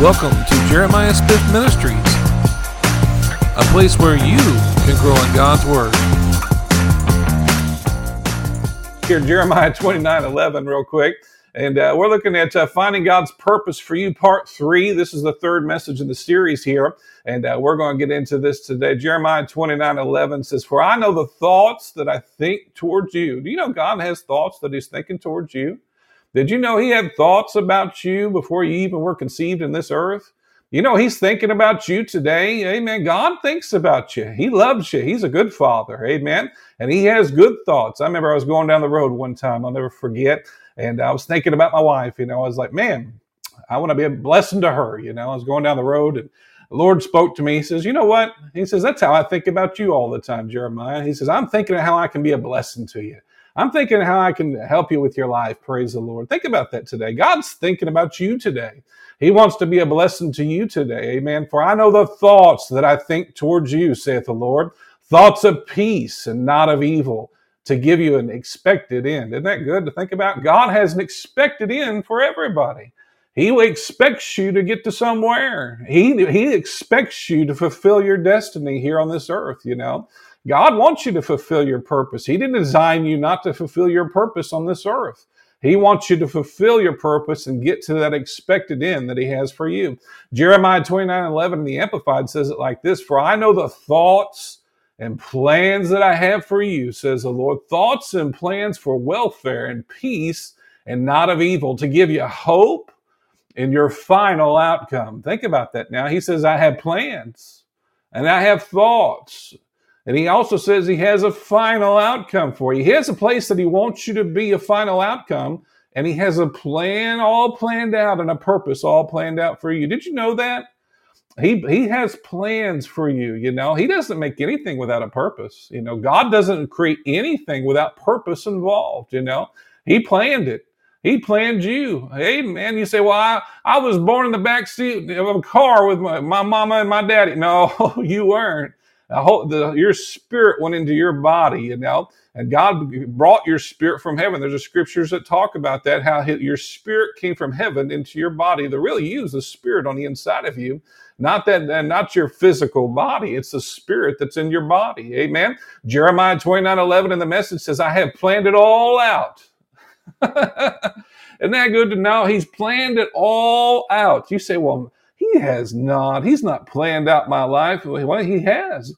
Welcome to Jeremiah Smith Ministries, a place where you can grow in God's Word. Here, Jeremiah 29 11, real quick. And uh, we're looking at uh, Finding God's Purpose for You, Part 3. This is the third message in the series here. And uh, we're going to get into this today. Jeremiah 29 11 says, For I know the thoughts that I think towards you. Do you know God has thoughts that He's thinking towards you? Did you know He had thoughts about you before you even were conceived in this earth? You know, He's thinking about you today. Amen. God thinks about you. He loves you. He's a good father. Amen. And He has good thoughts. I remember I was going down the road one time, I'll never forget. And I was thinking about my wife. You know, I was like, man, I want to be a blessing to her. You know, I was going down the road and the Lord spoke to me. He says, You know what? He says, That's how I think about you all the time, Jeremiah. He says, I'm thinking of how I can be a blessing to you. I'm thinking how I can help you with your life. Praise the Lord. Think about that today. God's thinking about you today. He wants to be a blessing to you today. Amen. For I know the thoughts that I think towards you, saith the Lord, thoughts of peace and not of evil to give you an expected end. Isn't that good to think about? God has an expected end for everybody. He expects you to get to somewhere. He, he expects you to fulfill your destiny here on this earth, you know. God wants you to fulfill your purpose. He didn't design you not to fulfill your purpose on this earth. He wants you to fulfill your purpose and get to that expected end that He has for you. Jeremiah 29 11 in the Amplified says it like this For I know the thoughts and plans that I have for you, says the Lord, thoughts and plans for welfare and peace and not of evil, to give you hope in your final outcome. Think about that now. He says, I have plans and I have thoughts. And he also says he has a final outcome for you. He has a place that he wants you to be a final outcome, and he has a plan all planned out and a purpose all planned out for you. Did you know that? he he has plans for you you know? He doesn't make anything without a purpose you know? God doesn't create anything without purpose involved you know? He planned it. He planned you. Hey man you say well i, I was born in the back seat of a car with my, my mama and my daddy. No you weren't whole, the, your spirit went into your body you know and god brought your spirit from heaven there's a scriptures that talk about that how your spirit came from heaven into your body the really use the spirit on the inside of you not that, and not your physical body. It's the spirit that's in your body. Amen. Jeremiah 29 11 in the message says, I have planned it all out. Isn't that good to know? He's planned it all out. You say, well, he has not. He's not planned out my life. Well, he has.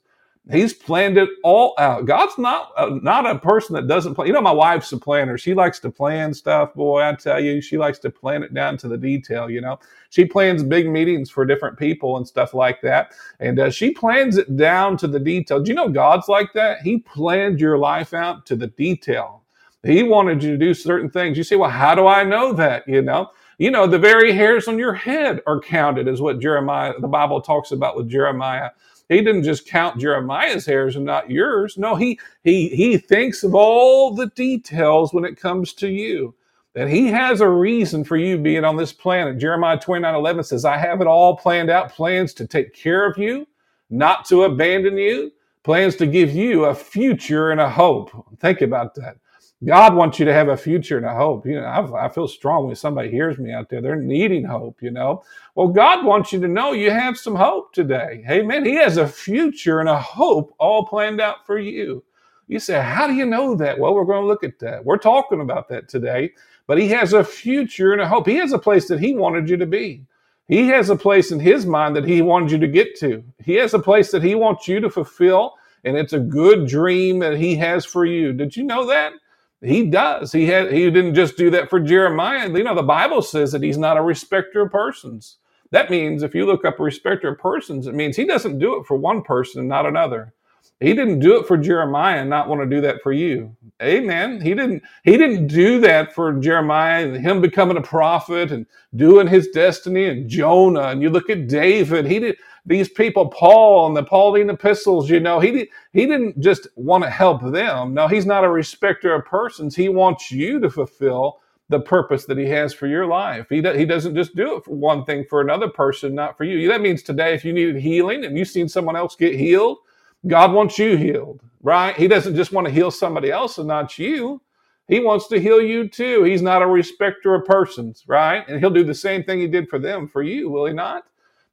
He's planned it all out. God's not uh, not a person that doesn't plan. You know, my wife's a planner. She likes to plan stuff. Boy, I tell you, she likes to plan it down to the detail. You know, she plans big meetings for different people and stuff like that, and uh, she plans it down to the detail. Do you know God's like that? He planned your life out to the detail. He wanted you to do certain things. You say, well, how do I know that? You know, you know, the very hairs on your head are counted, is what Jeremiah, the Bible talks about with Jeremiah. He didn't just count Jeremiah's hairs and not yours. No, he he he thinks of all the details when it comes to you. That he has a reason for you being on this planet. Jeremiah 29 11 says, I have it all planned out, plans to take care of you, not to abandon you, plans to give you a future and a hope. Think about that. God wants you to have a future and a hope. You know, I, I, feel strong when somebody hears me out there. They're needing hope, you know. Well, God wants you to know you have some hope today. Amen. He has a future and a hope all planned out for you. You say, How do you know that? Well, we're going to look at that. We're talking about that today. But He has a future and a hope. He has a place that He wanted you to be. He has a place in His mind that He wanted you to get to. He has a place that He wants you to fulfill. And it's a good dream that He has for you. Did you know that? He does. He had he didn't just do that for Jeremiah. You know, the Bible says that he's not a respecter of persons. That means if you look up a respecter of persons, it means he doesn't do it for one person and not another. He didn't do it for Jeremiah and not want to do that for you. Amen. He didn't he didn't do that for Jeremiah and him becoming a prophet and doing his destiny and Jonah. And you look at David, he did these people, Paul and the Pauline epistles, you know, he did, he didn't just want to help them. No, he's not a respecter of persons. He wants you to fulfill the purpose that he has for your life. He, do, he doesn't just do it for one thing for another person, not for you. That means today, if you needed healing and you've seen someone else get healed, God wants you healed, right? He doesn't just want to heal somebody else and not you. He wants to heal you too. He's not a respecter of persons, right? And he'll do the same thing he did for them for you, will he not?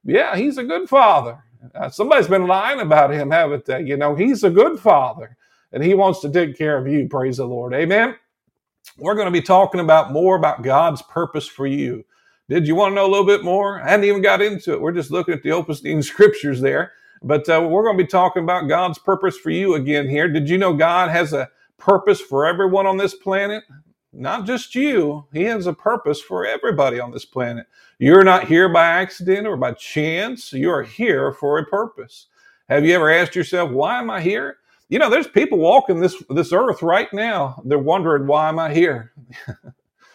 Yeah, he's a good father. Uh, somebody's been lying about him, haven't they? You know, he's a good father and he wants to take care of you. Praise the Lord. Amen. We're going to be talking about more about God's purpose for you. Did you want to know a little bit more? I hadn't even got into it. We're just looking at the opening scriptures there. But uh, we're going to be talking about God's purpose for you again here. Did you know God has a purpose for everyone on this planet? Not just you. He has a purpose for everybody on this planet. You're not here by accident or by chance. You are here for a purpose. Have you ever asked yourself, why am I here? You know, there's people walking this this earth right now. They're wondering, why am I here?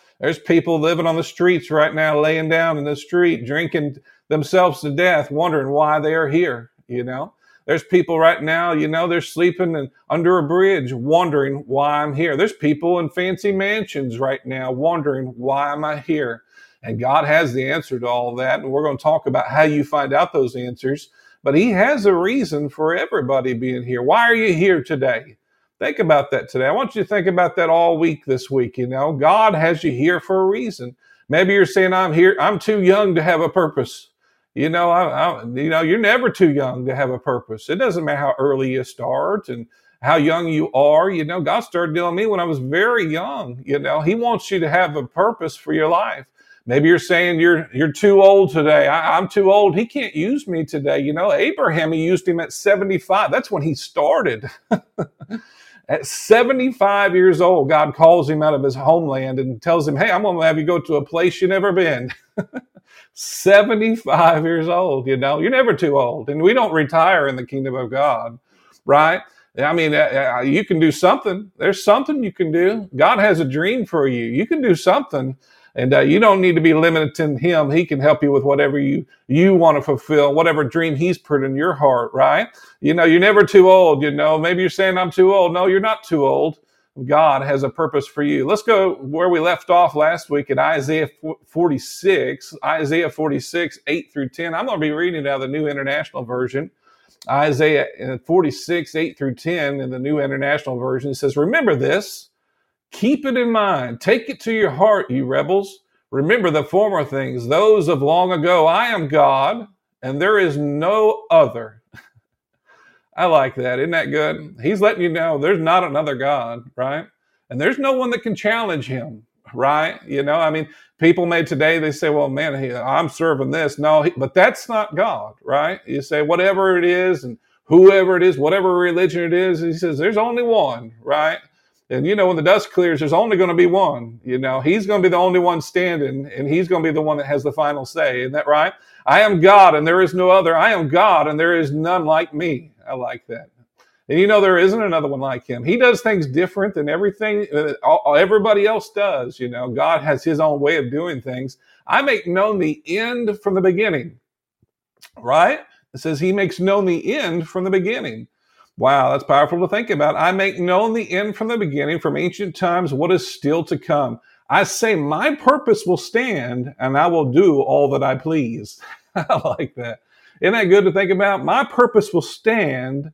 there's people living on the streets right now, laying down in the street, drinking themselves to death, wondering why they are here. You know, there's people right now, you know, they're sleeping in, under a bridge wondering why I'm here. There's people in fancy mansions right now wondering why am I here? And God has the answer to all that. And we're going to talk about how you find out those answers. But He has a reason for everybody being here. Why are you here today? Think about that today. I want you to think about that all week this week. You know, God has you here for a reason. Maybe you're saying, I'm here, I'm too young to have a purpose. You know, I, I, you know, you're never too young to have a purpose. It doesn't matter how early you start and how young you are. You know, God started dealing me when I was very young. You know, He wants you to have a purpose for your life. Maybe you're saying you're you're too old today. I, am too old. He can't use me today. You know, Abraham, he used him at 75. That's when he started. at 75 years old, God calls him out of his homeland and tells him, Hey, I'm going to have you go to a place you've never been. 75 years old, you know, you're never too old. And we don't retire in the kingdom of God, right? I mean, uh, uh, you can do something. There's something you can do. God has a dream for you. You can do something. And uh, you don't need to be limited to him. He can help you with whatever you you want to fulfill, whatever dream he's put in your heart, right? You know, you're never too old. You know, maybe you're saying I'm too old. No, you're not too old. God has a purpose for you. Let's go where we left off last week at Isaiah 46, Isaiah 46, 8 through 10. I'm going to be reading now the New International Version. Isaiah uh, 46, 8 through 10 in the New International Version It says, Remember this, keep it in mind, take it to your heart, you rebels. Remember the former things, those of long ago. I am God, and there is no other. I like that. Isn't that good? He's letting you know there's not another God, right? And there's no one that can challenge him, right? You know, I mean, people made today, they say, well, man, I'm serving this. No, but that's not God, right? You say, whatever it is, and whoever it is, whatever religion it is, he says, there's only one, right? And you know, when the dust clears, there's only going to be one. You know, he's going to be the only one standing, and he's going to be the one that has the final say. Isn't that right? I am God, and there is no other. I am God, and there is none like me. I like that. And you know, there isn't another one like him. He does things different than everything uh, everybody else does. You know, God has his own way of doing things. I make known the end from the beginning, right? It says he makes known the end from the beginning. Wow, that's powerful to think about. I make known the end from the beginning, from ancient times, what is still to come. I say, my purpose will stand, and I will do all that I please. I like that. Isn't that good to think about? My purpose will stand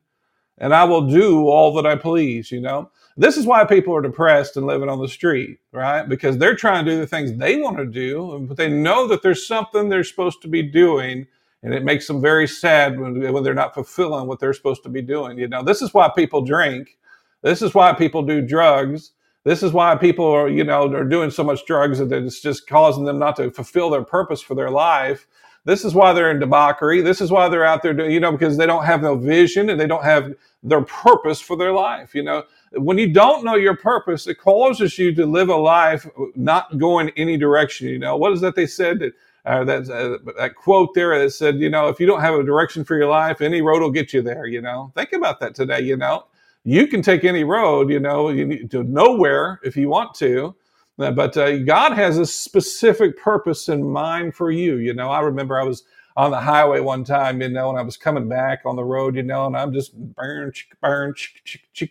and I will do all that I please, you know? This is why people are depressed and living on the street, right? Because they're trying to do the things they want to do, but they know that there's something they're supposed to be doing. And it makes them very sad when, when they're not fulfilling what they're supposed to be doing. You know, this is why people drink. This is why people do drugs. This is why people are, you know, are doing so much drugs that it's just causing them not to fulfill their purpose for their life this is why they're in debauchery. This is why they're out there doing, you know, because they don't have no vision and they don't have their purpose for their life. You know, when you don't know your purpose, it causes you to live a life not going any direction. You know, what is that they said that, uh, that, uh, that quote there that said, you know, if you don't have a direction for your life, any road will get you there. You know, think about that today. You know, you can take any road, you know, you to nowhere if you want to. Uh, but uh, God has a specific purpose in mind for you. You know, I remember I was on the highway one time, you know, and I was coming back on the road, you know, and I'm just burn, burn,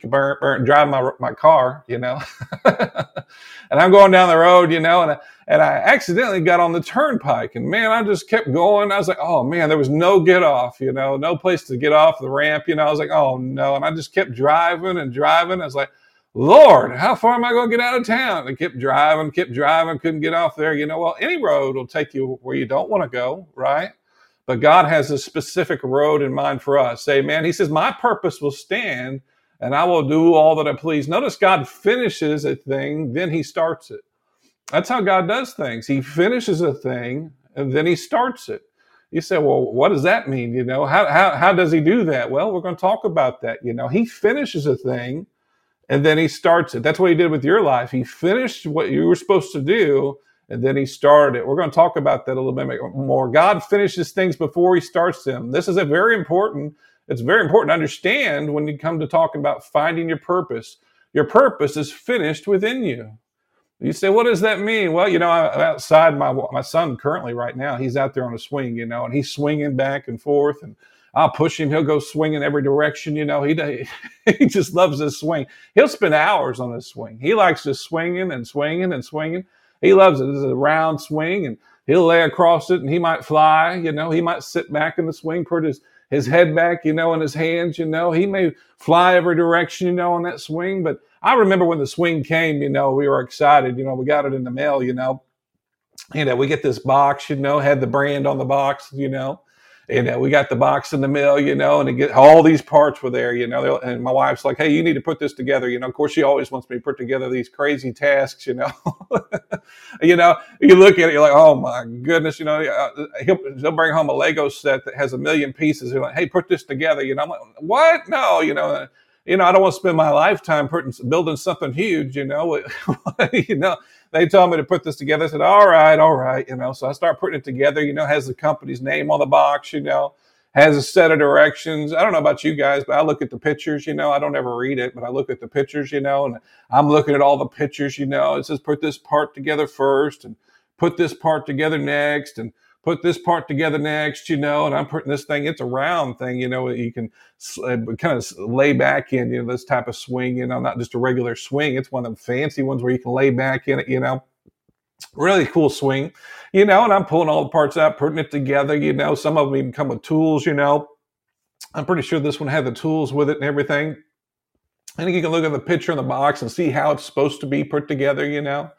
burn, burn, driving my my car, you know, and I'm going down the road, you know, and I, and I accidentally got on the turnpike, and man, I just kept going. I was like, oh man, there was no get off, you know, no place to get off the ramp, you know. I was like, oh no, and I just kept driving and driving. I was like Lord, how far am I going to get out of town? And kept driving, kept driving, couldn't get off there. You know, well, any road will take you where you don't want to go, right? But God has a specific road in mind for us. Amen. He says, My purpose will stand and I will do all that I please. Notice God finishes a thing, then he starts it. That's how God does things. He finishes a thing and then he starts it. You say, well, what does that mean? You know, how, how, how does he do that? Well, we're going to talk about that. You know, he finishes a thing and then he starts it. That's what he did with your life. He finished what you were supposed to do and then he started it. We're going to talk about that a little bit more. God finishes things before he starts them. This is a very important it's very important to understand when you come to talking about finding your purpose. Your purpose is finished within you. You say, what does that mean? Well, you know, I'm outside my my son currently right now. He's out there on a swing, you know, and he's swinging back and forth, and I'll push him. He'll go swinging every direction. You know, he he just loves this swing. He'll spend hours on this swing. He likes just swinging and swinging and swinging. He loves it. It's a round swing, and he'll lay across it, and he might fly. You know, he might sit back in the swing, put his his head back, you know, in his hands, you know. He may fly every direction, you know, on that swing. But I remember when the swing came, you know, we were excited. You know, we got it in the mail, you know. You know, we get this box, you know, had the brand on the box, you know and uh, we got the box in the mail, you know, and get all these parts were there, you know. And my wife's like, "Hey, you need to put this together," you know. Of course, she always wants me to put together these crazy tasks, you know. you know, you look at it, you're like, "Oh my goodness," you know. Uh, he'll, he'll bring home a Lego set that has a million pieces. You're like, "Hey, put this together," you know. I'm like, "What? No," you know you know, I don't want to spend my lifetime building something huge, you know. you know, they told me to put this together. I said, all right, all right, you know. So I start putting it together, you know, has the company's name on the box, you know, has a set of directions. I don't know about you guys, but I look at the pictures, you know, I don't ever read it, but I look at the pictures, you know, and I'm looking at all the pictures, you know. It says put this part together first and put this part together next and put this part together next, you know, and I'm putting this thing, it's a round thing, you know, you can uh, kind of lay back in, you know, this type of swing, you know, not just a regular swing. It's one of the fancy ones where you can lay back in it, you know. Really cool swing, you know, and I'm pulling all the parts out, putting it together, you know. Some of them even come with tools, you know. I'm pretty sure this one had the tools with it and everything. And you can look at the picture in the box and see how it's supposed to be put together, you know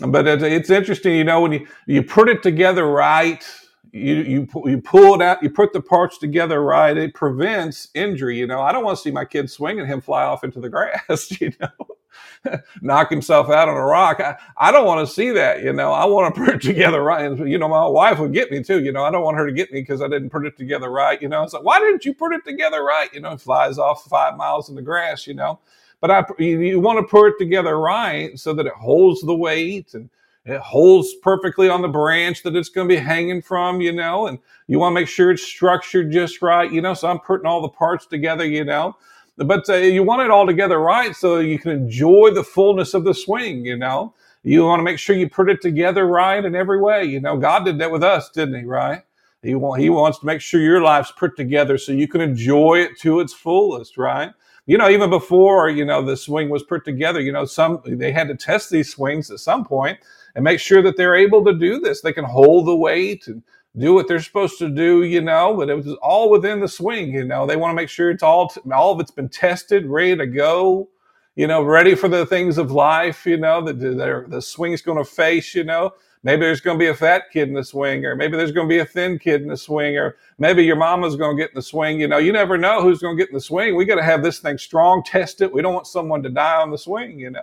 but it's interesting, you know, when you, you put it together right, you, you, you pull it out, you put the parts together right, it prevents injury. You know, I don't want to see my kid swinging him fly off into the grass, you know, knock himself out on a rock. I, I don't want to see that, you know, I want to put it together right. You know, my wife would get me too, you know, I don't want her to get me because I didn't put it together right, you know. It's like, why didn't you put it together right? You know, flies off five miles in the grass, you know but I, you want to put it together right so that it holds the weight and it holds perfectly on the branch that it's going to be hanging from, you know, and you want to make sure it's structured just right, you know. So I'm putting all the parts together, you know, but uh, you want it all together right so you can enjoy the fullness of the swing, you know. You want to make sure you put it together right in every way, you know. God did that with us, didn't He? Right? He, want, he wants to make sure your life's put together so you can enjoy it to its fullest, right? You know, even before, you know, the swing was put together, you know, some they had to test these swings at some point and make sure that they're able to do this. They can hold the weight and do what they're supposed to do, you know, but it was all within the swing, you know. They want to make sure it's all all of it's been tested, ready to go, you know, ready for the things of life, you know, that the, the swing's going to face, you know. Maybe there's going to be a fat kid in the swing, or maybe there's going to be a thin kid in the swing, or maybe your mama's going to get in the swing. You know, you never know who's going to get in the swing. We got to have this thing strong, test it. We don't want someone to die on the swing, you know.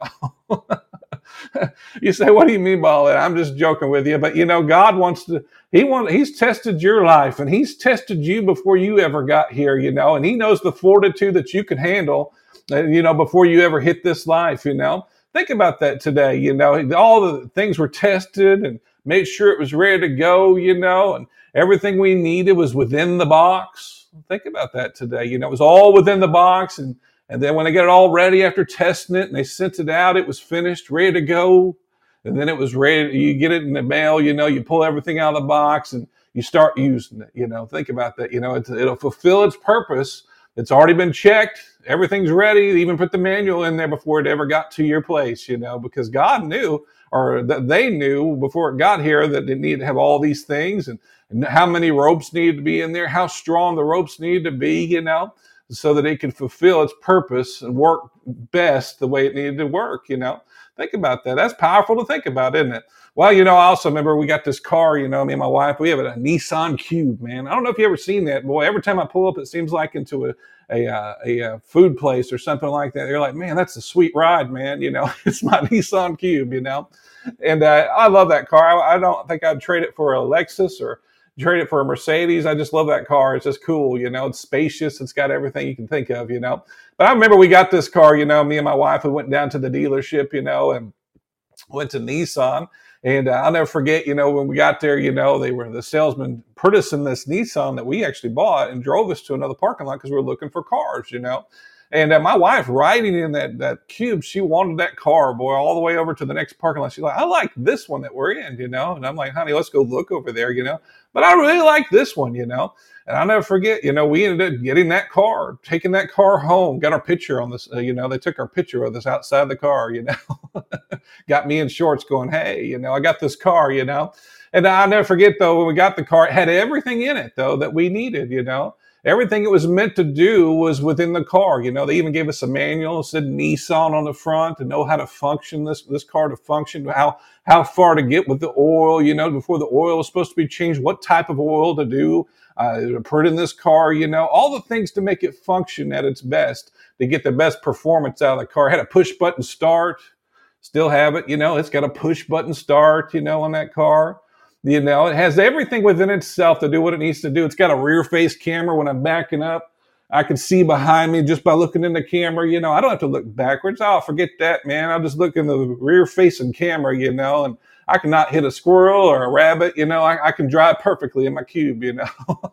you say, what do you mean by all that? I'm just joking with you. But you know, God wants to, He want He's tested your life and He's tested you before you ever got here, you know, and He knows the fortitude that you can handle, uh, you know, before you ever hit this life, you know. Think about that today. You know, all the things were tested and made sure it was ready to go, you know, and everything we needed was within the box. Think about that today. You know, it was all within the box. And, and then when they got it all ready after testing it and they sent it out, it was finished, ready to go. And then it was ready. You get it in the mail, you know, you pull everything out of the box and you start using it. You know, think about that. You know, it'll fulfill its purpose it's already been checked. Everything's ready. They even put the manual in there before it ever got to your place, you know, because God knew or that they knew before it got here that it needed to have all these things and, and how many ropes needed to be in there, how strong the ropes needed to be, you know. so that it could fulfill its purpose and work best the way it needed to work, you know? Think about that. That's powerful to think about, isn't it? Well, you know, I also remember we got this car, you know, me and my wife, we have a, Nissan Cube, man. I don't know if you ever seen that. Boy, every time I pull up, it seems like into a, a, uh, a, a, food place or something like that. They're like, man, that's a sweet ride, man. You know, it's my Nissan Cube, you know? And uh, I love that car. I, I, don't think I'd trade it for a Lexus or trade it for a Mercedes. I just love that car. It's just cool, you know. It's spacious. It's got everything you can think of, you know. But I remember we got this car, you know. Me and my wife, we went down to the dealership, you know, and went to Nissan. And uh, I'll never forget, you know, when we got there, you know, they were the salesman in this Nissan that we actually bought and drove us to another parking lot because we were looking for cars, you know. And uh, my wife riding in that that cube, she wanted that car, boy, all the way over to the next parking lot. She's like, I like this one that we're in, you know. And I'm like, honey, let's go look over there, you know. But I really like this one, you know. And I'll never forget, you know, we ended up getting that car, taking that car home, got our picture on this, uh, you know, they took our picture of us outside the car, you know, got me in shorts going, hey, you know, I got this car, you know. And I'll never forget, though, when we got the car, it had everything in it, though, that we needed, you know everything it was meant to do was within the car. You know, they even gave us a manual, said Nissan on the front to know how to function this this car to function, how how far to get with the oil. You know, before the oil was supposed to be changed, what type of oil to do, uh, to put in this car. You know, all the things to make it function at its best to get the best performance out of the car. Had a push button start. Still have it, you know, it's got a push button start, you know, on that car. You know, it has everything within itself to do what it needs to do. It's got a rear face camera when I'm backing up. I can see behind me just by looking in the camera. You know, I don't have to look backwards. Oh, forget that, man. I'll just look in the rear facing camera, you know, and I cannot hit a squirrel or a rabbit. You know, I, I can drive perfectly in my cube, you know.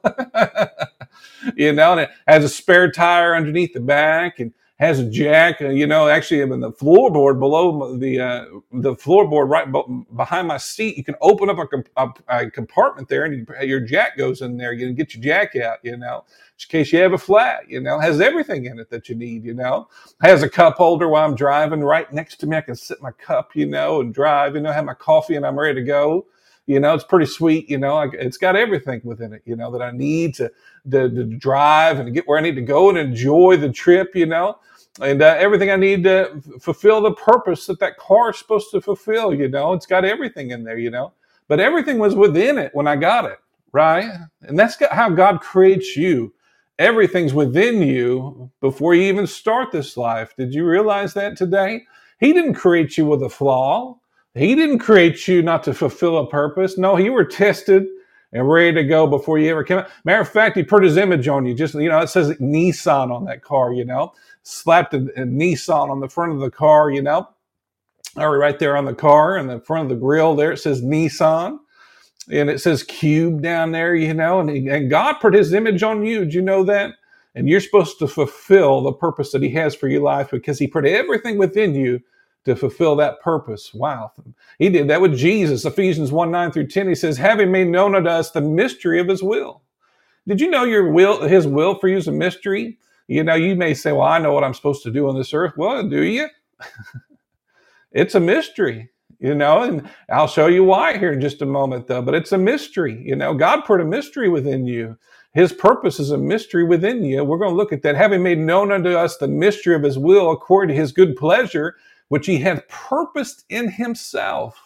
you know, and it has a spare tire underneath the back and has a jack, uh, you know, actually in the floorboard below the uh, the floorboard right behind my seat. You can open up a, a, a compartment there, and you, your jack goes in there. You can get your jack out, you know, in case you have a flat. You know, has everything in it that you need. You know, has a cup holder while I'm driving right next to me. I can sit my cup, you know, and drive. You know, have my coffee, and I'm ready to go you know it's pretty sweet you know it's got everything within it you know that i need to, to, to drive and get where i need to go and enjoy the trip you know and uh, everything I need to f- fulfill the purpose that that car is supposed to fulfill. You know, it's got everything in there. You know, but everything was within it when I got it, right? And that's how God creates you. Everything's within you before you even start this life. Did you realize that today? He didn't create you with a flaw. He didn't create you not to fulfill a purpose. No, you were tested and ready to go before you ever came out. Matter of fact, he put his image on you. Just you know, it says Nissan on that car. You know, slapped a, a Nissan on the front of the car. You know, or right there on the car and the front of the grill. There it says Nissan, and it says Cube down there. You know, and he, and God put His image on you. Did you know that? And you're supposed to fulfill the purpose that He has for your life because He put everything within you to fulfill that purpose. Wow. He did that with Jesus. Ephesians 1 9 through 10, he says, having made known unto us the mystery of his will. Did you know your will, his will for you is a mystery? You know, you may say, well, I know what I'm supposed to do on this earth. Well, do you? it's a mystery, you know, and I'll show you why here in just a moment, though. But it's a mystery. You know, God put a mystery within you. His purpose is a mystery within you. We're going to look at that. Having made known unto us the mystery of his will according to his good pleasure, which he hath purposed in himself.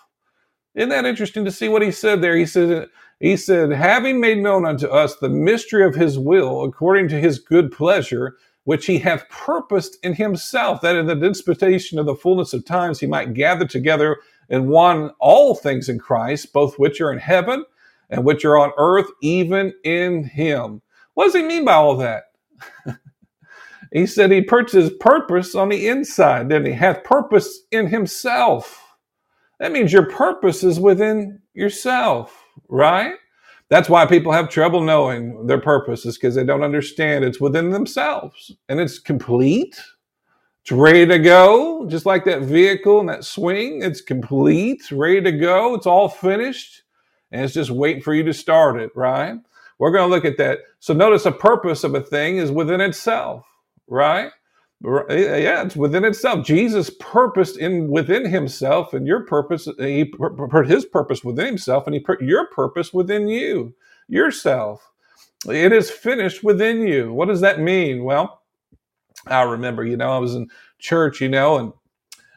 Isn't that interesting to see what he said there? He said, he said, having made known unto us the mystery of his will, according to his good pleasure, which he hath purposed in himself, that in the dispensation of the fullness of times he might gather together in one all things in Christ, both which are in heaven and which are on earth, even in him. What does he mean by all that? He said he his purpose on the inside, then he hath purpose in himself. That means your purpose is within yourself, right? That's why people have trouble knowing their purpose, is because they don't understand it's within themselves and it's complete. It's ready to go, just like that vehicle and that swing. It's complete, ready to go. It's all finished, and it's just waiting for you to start it, right? We're going to look at that. So notice the purpose of a thing is within itself right? Eh, eh, yeah, it's within itself. Jesus purposed in within himself, and your purpose, eh, he put his purpose within himself, and he put your purpose within you, yourself. It is finished within you. What does that mean? Well, I remember, you know, I was in church, you know, and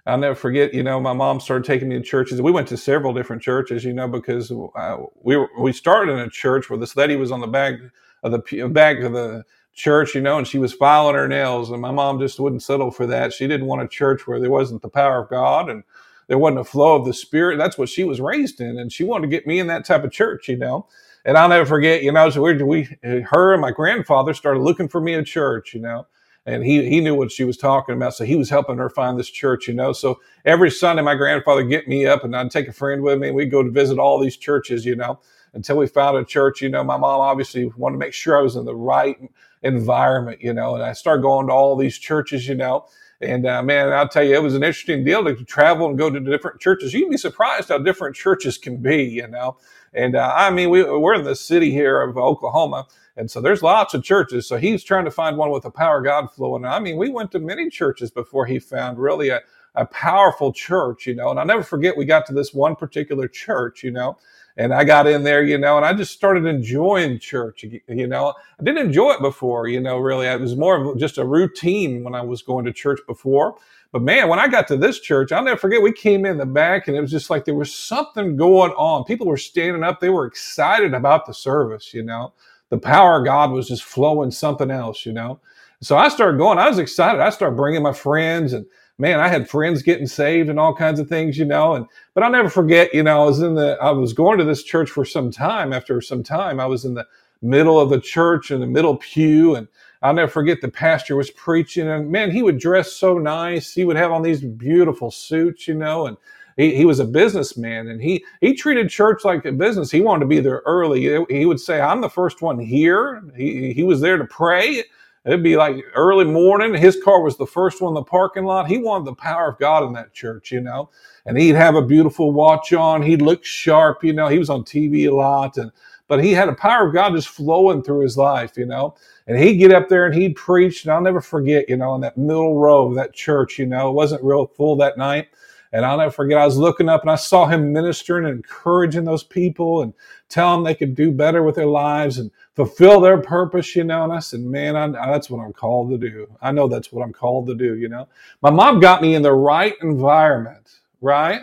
I'll never forget, you know, my mom started taking me to churches. We went to several different churches, you know, because uh, we were, we started in a church where this lady was on the back of the back of the church, you know, and she was filing her nails, and my mom just wouldn't settle for that. She didn't want a church where there wasn't the power of God and there wasn't a flow of the Spirit. That's what she was raised in, and she wanted to get me in that type of church, you know. And I'll never forget, you know, so we, we her and my grandfather started looking for me a church, you know and he he knew what she was talking about, so he was helping her find this church, you know. So every Sunday, my grandfather get me up, and I'd take a friend with me, and we'd go to visit all these churches, you know, until we found a church. You know, my mom obviously wanted to make sure I was in the right environment, you know, and I started going to all these churches, you know. And uh, man, I'll tell you, it was an interesting deal to travel and go to different churches. You'd be surprised how different churches can be, you know. And uh, I mean, we, we're in the city here of Oklahoma, and so there's lots of churches. So he's trying to find one with the power of God flowing. I mean, we went to many churches before he found really a, a powerful church, you know. And I'll never forget, we got to this one particular church, you know, and I got in there, you know, and I just started enjoying church, you know. I didn't enjoy it before, you know, really. It was more of just a routine when I was going to church before. But man, when I got to this church, I'll never forget, we came in the back and it was just like there was something going on. People were standing up, they were excited about the service, you know the power of God was just flowing something else, you know. So I started going. I was excited. I started bringing my friends, and man, I had friends getting saved and all kinds of things, you know. And but I'll never forget, you know, I was in the I was going to this church for some time. After some time, I was in the middle of the church in the middle pew, and I'll never forget the pastor was preaching, and man, he would dress so nice. He would have on these beautiful suits, you know, and he, he was a businessman and he he treated church like a business. He wanted to be there early. He would say, "I'm the first one here." He he was there to pray. It'd be like early morning. His car was the first one in the parking lot. He wanted the power of God in that church, you know. And he'd have a beautiful watch on. He'd look sharp, you know. He was on TV a lot, and but he had a power of God just flowing through his life, you know. And he'd get up there and he'd preach, and I'll never forget, you know, in that middle row of that church, you know, it wasn't real full that night. And I'll never forget, I was looking up and I saw him ministering and encouraging those people and telling them they could do better with their lives and fulfill their purpose, you know. And I said, man, I, that's what I'm called to do. I know that's what I'm called to do, you know. My mom got me in the right environment, right?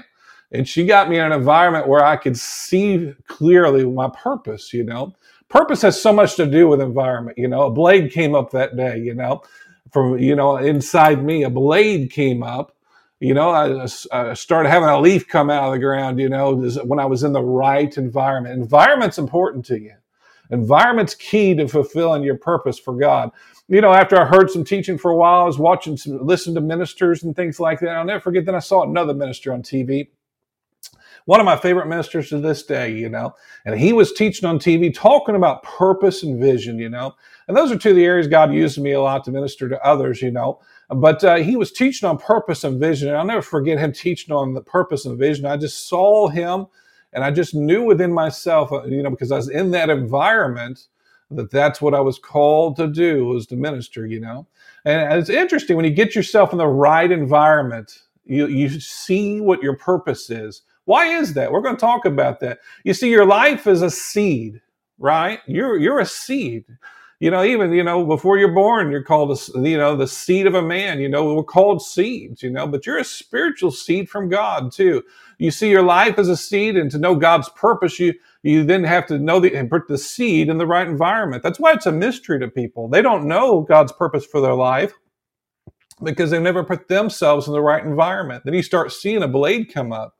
And she got me in an environment where I could see clearly my purpose, you know. Purpose has so much to do with environment, you know. A blade came up that day, you know, from, you know, inside me, a blade came up you know, I, I, started having a leaf come out of the ground, you know, when I was in the right environment. Environment's important to you. Environment's key to fulfilling your purpose for God. You know, after I heard some teaching for a while, I was watching some, listening to ministers and things like that. I'll never forget. Then I saw another minister on TV. One of my favorite ministers to this day, you know, and he was teaching on TV, talking about purpose and vision, you know, and those are two of the areas God used me a lot to minister to others, you know. But uh, he was teaching on purpose and vision. And I'll never forget him teaching on the purpose and vision. I just saw him and I just knew within myself, uh, you know, because I was in that environment that that's what I was called to do was to minister, you know. And it's interesting when you get yourself in the right environment, you, you see what your purpose is. Why is that? We're going to talk about that. You see, your life is a seed, right? You're, you're a seed you know, even, you know, before you're born, you're called, a, you know, the seed of a man, you know, we're called seeds, you know, but you're a spiritual seed from God too. You see your life as a seed and to know God's purpose, you, you then have to know the, and put the seed in the right environment. That's why it's a mystery to people. They don't know God's purpose for their life because they've never put themselves in the right environment. Then you start seeing a blade come up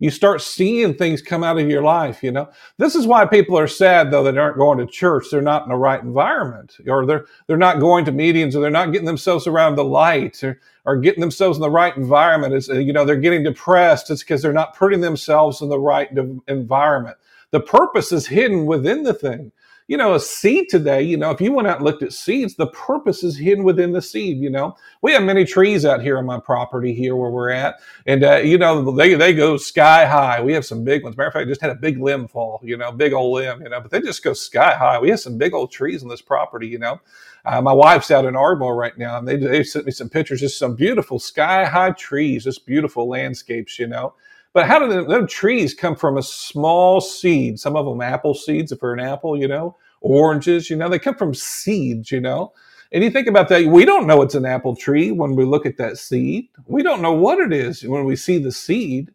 you start seeing things come out of your life, you know. This is why people are sad though that aren't going to church. They're not in the right environment or they're they're not going to meetings or they're not getting themselves around the light or, or getting themselves in the right environment. It's, you know, they're getting depressed. It's because they're not putting themselves in the right environment. The purpose is hidden within the thing you know, a seed today, you know, if you went out and looked at seeds, the purpose is hidden within the seed, you know. We have many trees out here on my property here where we're at. And, uh, you know, they, they go sky high. We have some big ones. Matter of fact, I just had a big limb fall, you know, big old limb, you know, but they just go sky high. We have some big old trees on this property, you know. Uh, my wife's out in Ardmore right now, and they, they sent me some pictures, just some beautiful sky high trees, just beautiful landscapes, you know. But how do the, trees come from a small seed? Some of them apple seeds, if they're an apple, you know, oranges, you know, they come from seeds, you know. And you think about that, we don't know it's an apple tree when we look at that seed. We don't know what it is when we see the seed.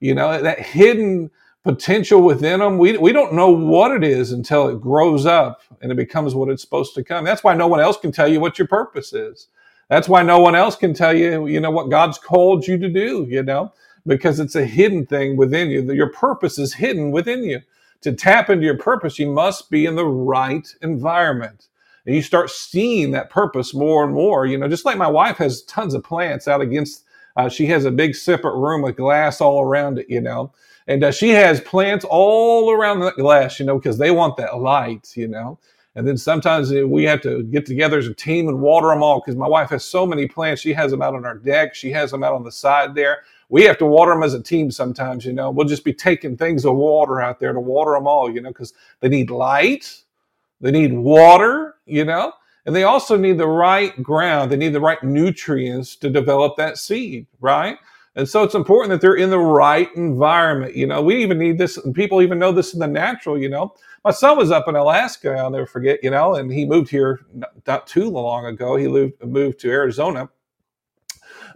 You know, that hidden potential within them. We, we don't know what it is until it grows up and it becomes what it's supposed to come. That's why no one else can tell you what your purpose is. That's why no one else can tell you, you know, what God's called you to do, you know, because it's a hidden thing within you. Your purpose is hidden within you. To tap into your purpose, you must be in the right environment. And you start seeing that purpose more and more, you know, just like my wife has tons of plants out against, uh, she has a big separate room with glass all around it, you know and uh, she has plants all around the glass, you know, because they want that light, you know. And then sometimes uh, we have to get together as a team and water them all because my wife has so many plants. She has them out on our deck. She has them out on the side there. We have to water them as a team sometimes, you know. We'll just be taking things of water out there to water them all, you know, because they need light, they need water, you know, and they also need the right ground. They need the right nutrients to develop that seed, right? And so it's important that they're in the right environment. You know, we even need this, and people even know this in the natural, you know. My son was up in Alaska, I'll never forget, you know, and he moved here not too long ago. He moved, moved to Arizona.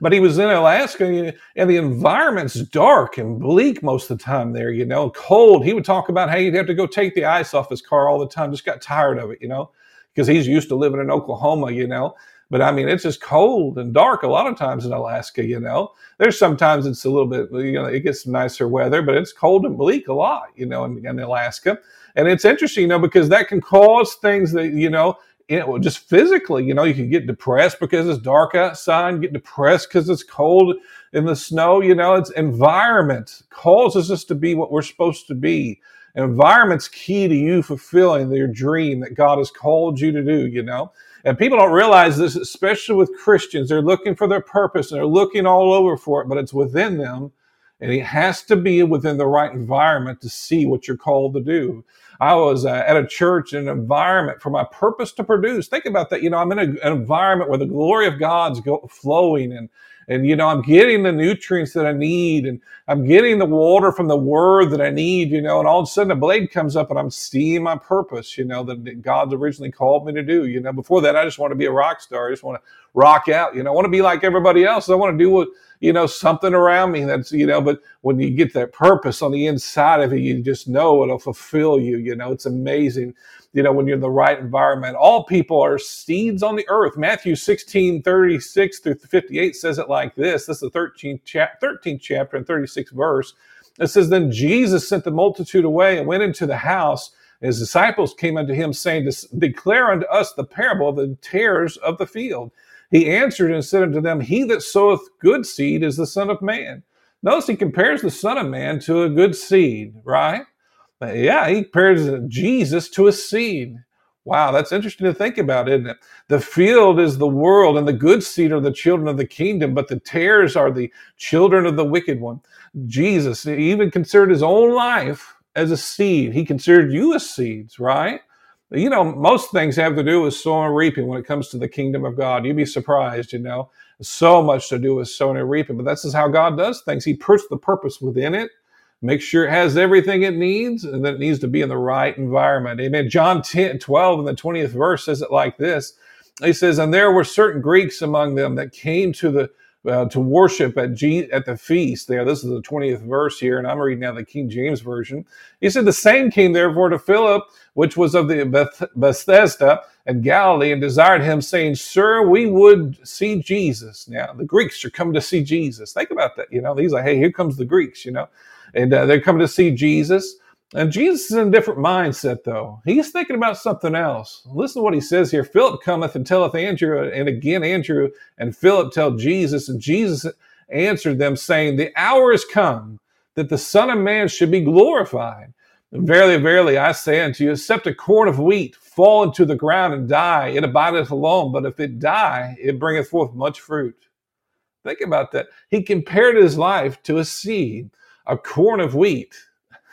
But he was in Alaska, and the environment's dark and bleak most of the time there, you know, cold. He would talk about how he'd have to go take the ice off his car all the time, just got tired of it, you know, because he's used to living in Oklahoma, you know. But I mean, it's just cold and dark a lot of times in Alaska, you know. There's sometimes it's a little bit, you know, it gets nicer weather, but it's cold and bleak a lot, you know, in, in Alaska. And it's interesting, you know, because that can cause things that, you know, you know, just physically, you know, you can get depressed because it's dark outside, get depressed because it's cold in the snow. You know, it's environment causes us to be what we're supposed to be. Environment's key to you fulfilling your dream that God has called you to do, you know. And people don't realize this, especially with Christians. They're looking for their purpose and they're looking all over for it, but it's within them. And it has to be within the right environment to see what you're called to do. I was uh, at a church in an environment for my purpose to produce. Think about that. You know, I'm in a, an environment where the glory of God's go, flowing and and you know i'm getting the nutrients that i need and i'm getting the water from the word that i need you know and all of a sudden a blade comes up and i'm seeing my purpose you know that god's originally called me to do you know before that i just want to be a rock star i just want to rock out you know i want to be like everybody else i want to do what you know something around me that's you know but when you get that purpose on the inside of it you just know it'll fulfill you you know it's amazing you know, when you're in the right environment. All people are seeds on the earth. Matthew 16, 36 through 58 says it like this. This is the 13th, chap- 13th chapter and 36th verse. It says, Then Jesus sent the multitude away and went into the house. His disciples came unto him, saying, Declare unto us the parable of the tares of the field. He answered and said unto them, He that soweth good seed is the Son of Man. Notice he compares the Son of Man to a good seed, right? yeah, he compares Jesus to a seed. Wow, that's interesting to think about, isn't it? The field is the world, and the good seed are the children of the kingdom, but the tares are the children of the wicked one. Jesus even considered his own life as a seed. He considered you as seeds, right? You know, most things have to do with sowing and reaping when it comes to the kingdom of God. You'd be surprised, you know, so much to do with sowing and reaping, but that's just how God does things. He puts the purpose within it make sure it has everything it needs and that it needs to be in the right environment. Amen. John 10, 12 in the 20th verse says it like this. He says, And there were certain Greeks among them that came to the uh, to worship at G- at the feast. There, this is the twentieth verse here, and I'm reading now the King James version. He said, "The same came therefore to Philip, which was of the Beth- Bethsaida and Galilee, and desired him, saying, Sir, we would see Jesus." Now the Greeks are coming to see Jesus. Think about that. You know, he's like, "Hey, here comes the Greeks." You know, and uh, they're coming to see Jesus. And Jesus is in a different mindset, though. He's thinking about something else. Listen to what he says here. Philip cometh and telleth Andrew, and again Andrew and Philip tell Jesus, and Jesus answered them, saying, The hour is come that the Son of Man should be glorified. And verily, verily, I say unto you, except a corn of wheat fall into the ground and die, it abideth alone. But if it die, it bringeth forth much fruit. Think about that. He compared his life to a seed a corn of wheat.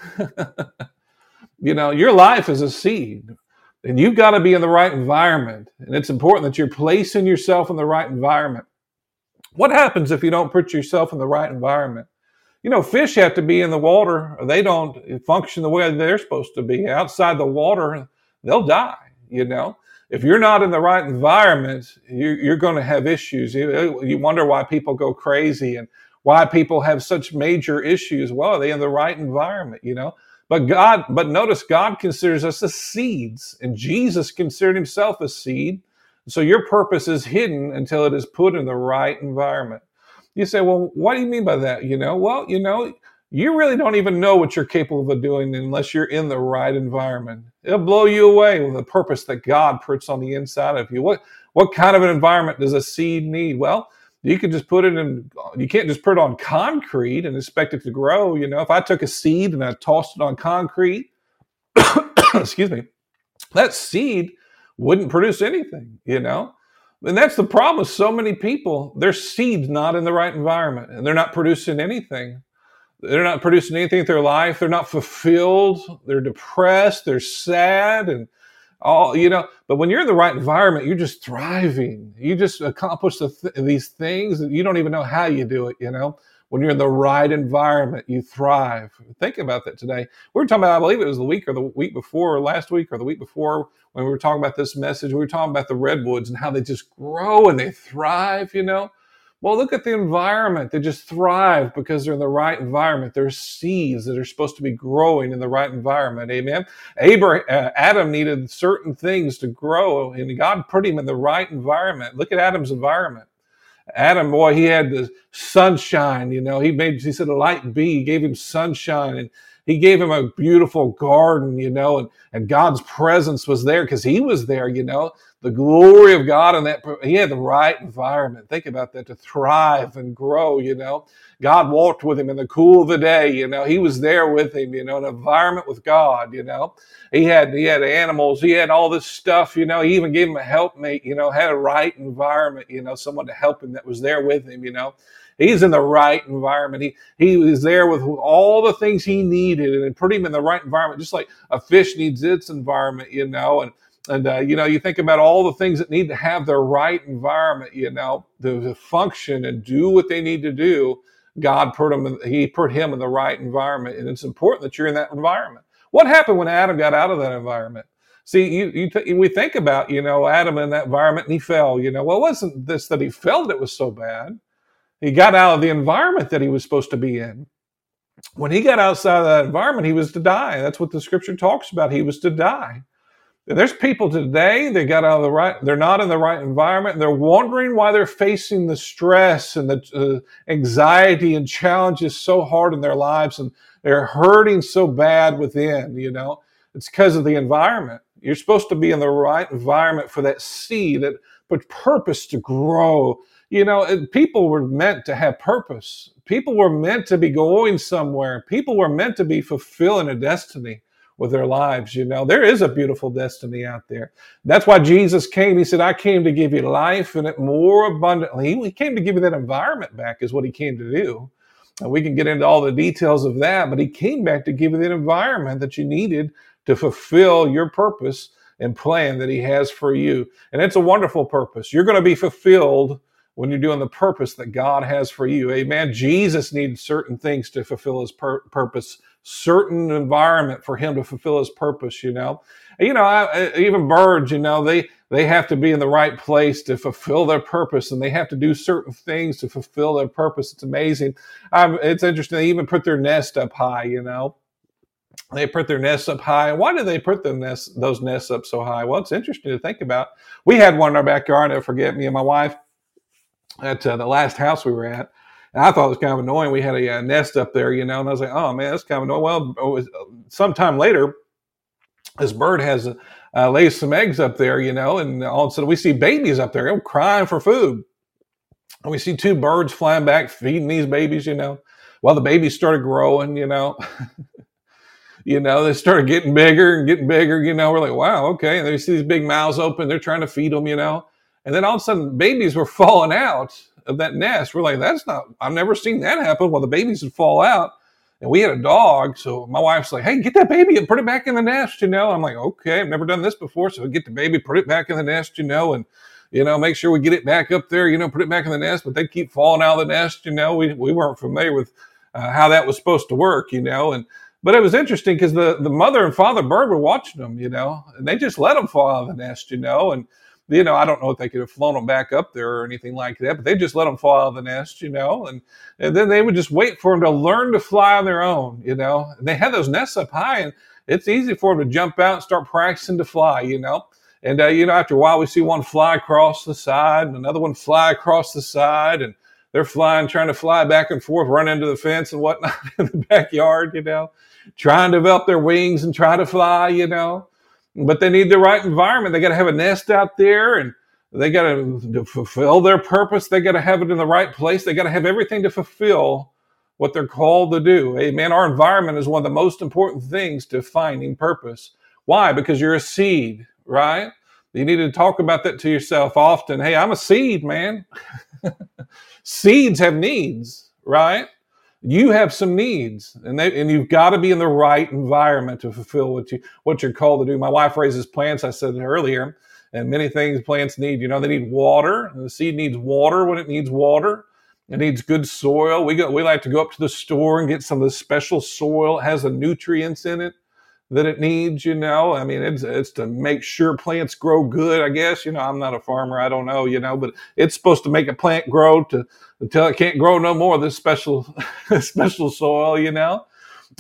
you know, your life is a seed, and you've got to be in the right environment. And it's important that you're placing yourself in the right environment. What happens if you don't put yourself in the right environment? You know, fish have to be in the water, they don't function the way they're supposed to be. Outside the water, they'll die, you know. if you're not in the right environment, you, are going to have issues. You, you wonder why people go crazy and why people have such major issues. Well, are they in the right environment? You know, but God, but notice God considers us as seeds, and Jesus considered himself a seed. So your purpose is hidden until it is put in the right environment. You say, well, what do you mean by that? You know, well, you know, you really don't even know what you're capable of doing unless you're in the right environment. It'll blow you away with the purpose that God puts on the inside of you. What what kind of an environment does a seed need? Well, you can just put it in you can't just put it on concrete and expect it to grow. You know, if I took a seed and I tossed it on concrete, excuse me, that seed wouldn't produce anything, you know? And that's the problem with so many people. Their seed's not in the right environment and they're not producing anything. They're not producing anything in their life. They're not fulfilled. They're depressed. They're sad and all, you know. But when you're in the right environment, you're just thriving. You just accomplish the th- these things you don't even know how you do it, you know. When you're in the right environment, you thrive. Think about that today. We were talking about, I believe it was the week or the week before, or last week or the week before, when we were talking about this message. We were talking about the redwoods and how they just grow and they thrive, you know well, look at the environment. They just thrive because they're in the right environment. They're seeds that are supposed to be growing in the right environment. Amen. Abraham, uh, Adam needed certain things to grow, and God put him in the right environment. Look at Adam's environment. Adam, boy, he had the sunshine. You know, he made he said a light be. He gave him sunshine, and he gave him a beautiful garden. You know, and and God's presence was there because he was there. You know, the glory of God and that he had the right environment. Think about that to thrive and grow, you know. God walked with him in the cool of the day, you know. He was there with him, you know, an environment with God, you know. He had he had animals, he had all this stuff, you know. He even gave him a helpmate, you know, had a right environment, you know, someone to help him that was there with him, you know. He's in the right environment. He he was there with all the things he needed and put him in the right environment, just like a fish needs its environment, you know, and and uh, you know you think about all the things that need to have the right environment you know to, to, function and do what they need to do. God put him in, he put him in the right environment and it's important that you're in that environment. What happened when adam got out of that environment? See you, you we think about you know adam in that environment and he fell you know. Well it wasn't this that he felt it was so bad. He got out of the environment that he was supposed to be in. When he got outside of that environment he was to die. That's what the scripture talks about. He was to die there's people today they got out of the right they're not in the right environment they're wondering why they're facing the stress and the uh, anxiety and challenges so hard in their lives and they're hurting so bad within you know? It's because of the environment. You're supposed to be in the right environment for that seed that purpose to grow. You know people were meant to have purpose. People were meant to be going somewhere. People were meant to be fulfilling a destiny with their lives. You know, there is a beautiful destiny out there. That's why Jesus came. He said, I came to give you life and it more abundantly. He came to give you that environment back, is what he came to do. And we can get into all the details of that, but he came back to give you that environment that you needed to fulfill your purpose and plan that he has for you. And it's a wonderful purpose. You're going to be fulfilled when you're doing the purpose that God has for you. Amen. Jesus needed certain things to fulfill his pur- purpose certain environment for him to fulfill his purpose you know you know I, even birds you know they they have to be in the right place to fulfill their purpose and they have to do certain things to fulfill their purpose it's amazing um, it's interesting they even put their nest up high you know they put their nests up high. Why do they put the nest, those nests up so high? Well, it's interesting to think about. We had one in our backyard. I forget me and my wife at uh, the last house we were at. And I thought it was kind of annoying. We had a, a, uh, nest up there, you know, and I was like, oh man, that's kind of annoying. Well, was, sometime later, this bird has uh, some eggs up there, you know, and all of a sudden we see babies up there crying for food. And we see two birds flying back, feeding these babies, you know. Well, the babies started growing, you know. you know, they started getting bigger and getting bigger, you know. We're like, wow, okay. And they see these big mouths open, they're trying to feed them, you know. And then all of a sudden, babies were falling out of that nest. We're like, that's not, I've never seen that happen. Well, the babies would fall out. And we had a dog. So my wife's like, hey, get that baby and put it back in the nest, you know. I'm like, okay, I've never done this before. So get the baby, put it back in the nest, you know, and, you know, make sure we get it back up there, you know, put it back in the nest. But they keep falling out of the nest, you know. We, we weren't familiar with uh, how that was supposed to work, you know. And, But it was interesting because the, the mother and father bird were watching them, you know, and they just let them fall out of the nest, you know, and you know, I don't know if they could have flown them back up there or anything like that, but they just let them fall out of the nest, you know, and, and then they would just wait for them to learn to fly on their own, you know. And they had those nests up high, and it's easy for them to jump out and start practicing to fly, you know. And, uh, you know, after a while, we see one fly across the side and another one fly across the side, and they're flying, trying to fly back and forth, run into the fence and whatnot in the backyard, you know, trying to develop their wings and try to fly, you know but they need the right environment. They got to have a nest out there and they got to fulfill their purpose. They got to have it in the right place. They got to have everything to fulfill what they're called to do. Amen. Our environment is one of the most important things to finding purpose. Why? Because you're a seed, right? You need to talk about that to yourself often. Hey, I'm a seed, man. Seeds have needs, right? You have some needs and they, and you've got to be in the right environment to fulfill what you what you're called to do. My wife raises plants, I said earlier, and many things plants need. You know, they need water. The seed needs water when it needs water. It needs good soil. We go we like to go up to the store and get some of the special soil. It has the nutrients in it that it needs, you know. I mean, it's it's to make sure plants grow good, I guess. You know, I'm not a farmer, I don't know, you know, but it's supposed to make a plant grow to until it can't grow no more this special special soil, you know.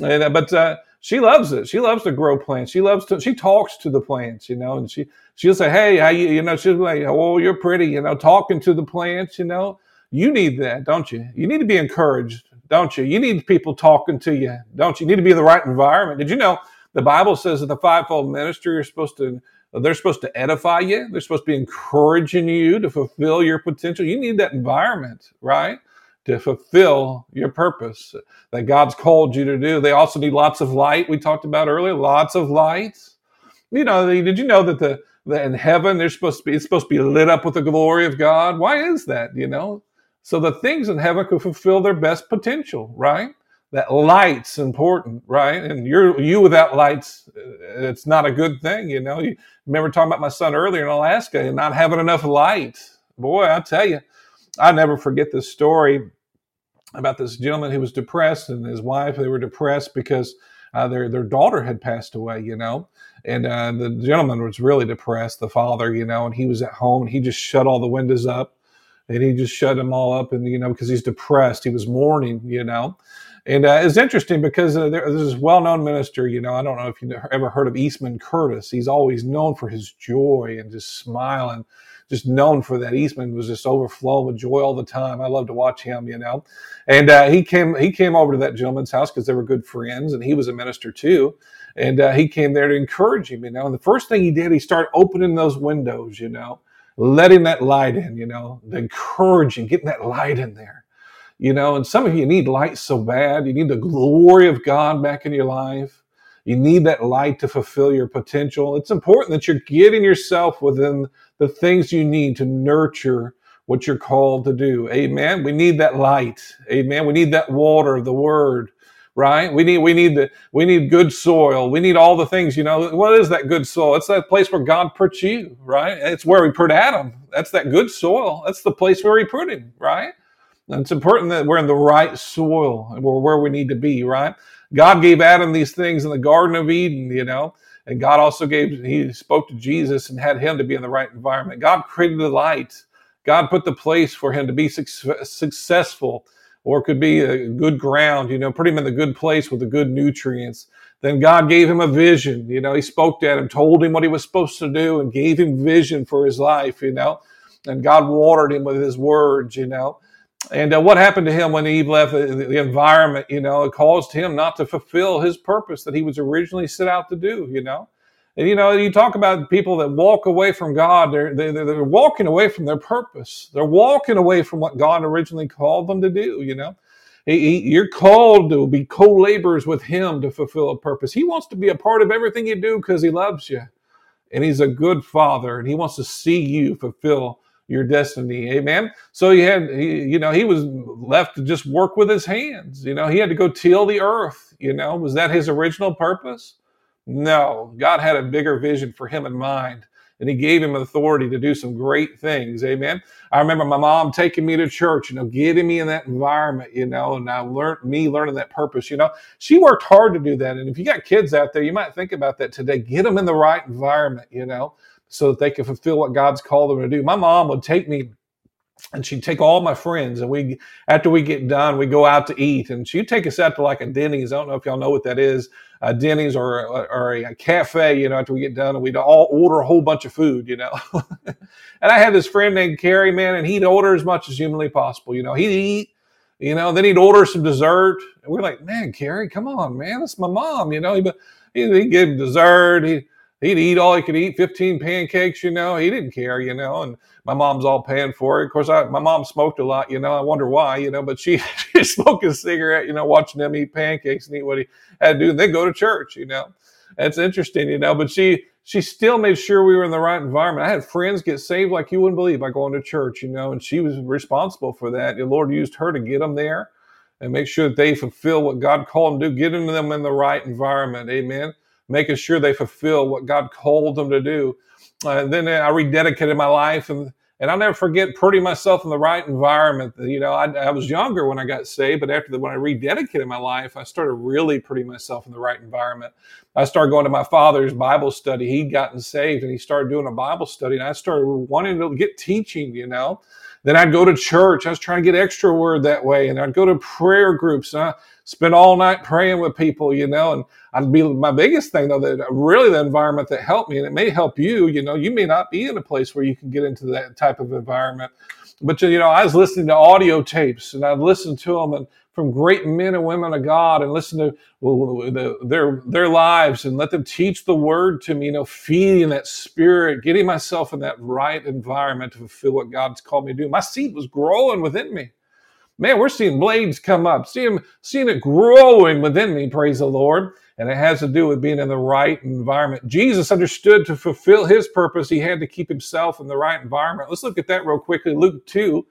And uh, but uh, she loves it. She loves to grow plants. She loves to. She talks to the plants, you know, and she she'll say, "Hey, how you?" You know, she'll be like, "Oh, you're pretty," you know, talking to the plants, you know. You need that, don't you? You need to be encouraged, don't you? You need people talking to you, don't you? You need to be in the right environment. Did you know the Bible says that the fivefold ministry are supposed to they're supposed to edify you. They're supposed to be encouraging you to fulfill your potential. You need that environment, right? To fulfill your purpose that God's called you to do. They also need lots of light. We talked about earlier, lots of light. You know, did you know that the that in heaven they're supposed to be it's supposed to be lit up with the glory of God? Why is that? You know, so the things in heaven could fulfill their best potential, right? That light's important, right? And you're you without lights, uh, it's not a good thing, you know. You remember talking about my son earlier in Alaska and not having enough light. Boy, I tell you, I never forget this story about this gentleman who was depressed and his wife. They were depressed because uh, their their daughter had passed away, you know. And uh, the gentleman was really depressed, the father, you know, and he was at home and he just shut all the windows up and he just shut them all up and you know because he's depressed he was mourning you know and uh, it's interesting because uh, there, there's this well-known minister, you know, I don't know if you've ever heard of Eastman Curtis. He's always known for his joy and just smiling, just known for that. Eastman was just overflowing with joy all the time. I love to watch him, you know. And uh, he came he came over to that gentleman's house because they were good friends, and he was a minister too. And uh, he came there to encourage him, you know. And the first thing he did, he started opening those windows, you know, letting that light in, you know, encouraging, getting that light in there you know, and some of you need light so bad. You need the glory of God back in your life. You need that light to fulfill your potential. It's important that you're getting yourself within the things you need to nurture what you're called to do. Amen. We need that light. Amen. We need that water, the word, right? We need, we need the, we need good soil. We need all the things, you know, what is that good soil? It's that place where God put you, right? It's where we put Adam. That's that good soil. That's the place where he put him, right? It's important that we're in the right soil and we're where we need to be, right? God gave Adam these things in the Garden of Eden, you know, and God also gave, he spoke to Jesus and had him to be in the right environment. God created the light. God put the place for him to be successful or could be a good ground, you know, put him in the good place with the good nutrients. Then God gave him a vision, you know, he spoke to him, told him what he was supposed to do and gave him vision for his life, you know, and God watered him with his words, you know. And uh, what happened to him when Eve left the, environment? You know, it caused him not to fulfill his purpose that he was originally set out to do. You know, and you know, you talk about people that walk away from God. They're they're, they're walking away from their purpose. They're walking away from what God originally called them to do. You know, he, he, you're called to be co-laborers with Him to fulfill a purpose. He wants to be a part of everything you do because He loves you, and He's a good Father, and He wants to see you fulfill your destiny. Amen. So he had, he, you know, he was left to just work with his hands. You know, he had to go till the earth. You know, was that his original purpose? No, God had a bigger vision for him in mind. and he gave him authority to do some great things. Amen. I remember my mom taking me to church, you know, getting me in that environment, you know, and I learned me learning that purpose, you know. She worked hard to do that. And if you got kids out there, you might think about that today. Get them in the right environment, you know, so that they could fulfill what God's called them to do. My mom would take me and she'd take all my friends and we after we get done we go out to eat and she'd take us out to like a denny's. I don't know if y'all know what that is. A denny's or, or a cafe you know after we get done and we'd all order a whole bunch of food you know. And i had this friend named Kerry, man and he'd order as much as humanly possible you know. He'd eat you know then he'd order some dessert and we're like man Kerry, come on man that's my mom you know. He'd, he'd give dessert he he'd eat all he could eat 15 pancakes you know. He didn't care you know and my mom's all paying for it. Of course I, my mom smoked a lot you know. I wonder why you know but she, she smoked a cigarette you know watching them eat pancakes and eat what he had to do and then go to church you know. That's interesting you know but she she still made sure we were in the right environment. I had friends get saved like you wouldn't believe by going to church you know and she was responsible for that. The lord used her to get them there and make sure that they fulfill what god called them to do getting them in the right environment. Amen making sure they fulfill what God called them to do. Uh, then I rededicated my life and and I'll never forget putting myself in the right environment. You know, I, I was younger when I got saved, but after the, when I rededicated my life, I started really putting myself in the right environment. I started going to my father's Bible study. He'd gotten saved and he started doing a Bible study, and I started wanting to get teaching, you know. Then I'd go to church. I was trying to get extra word that way, and I'd go to prayer groups. And I spend all night praying with people, you know. And I'd be my biggest thing though that really the environment that helped me, and it may help you. You know, you may not be in a place where you can get into that type of environment, but you know, I was listening to audio tapes, and I'd listen to them and from great men and women of God and listen to well, the, their their lives and let them teach the word to me. You know, feeding that spirit, getting myself in that right environment to fulfill what God's called me to do. My seed was growing within me. Man, we're seeing blades come up, seeing seeing it growing within me. Praise the Lord. And it has to do with being in the right environment. Jesus understood to fulfill his purpose, he had to keep himself in the right environment. Let's look at that real quickly. Luke 2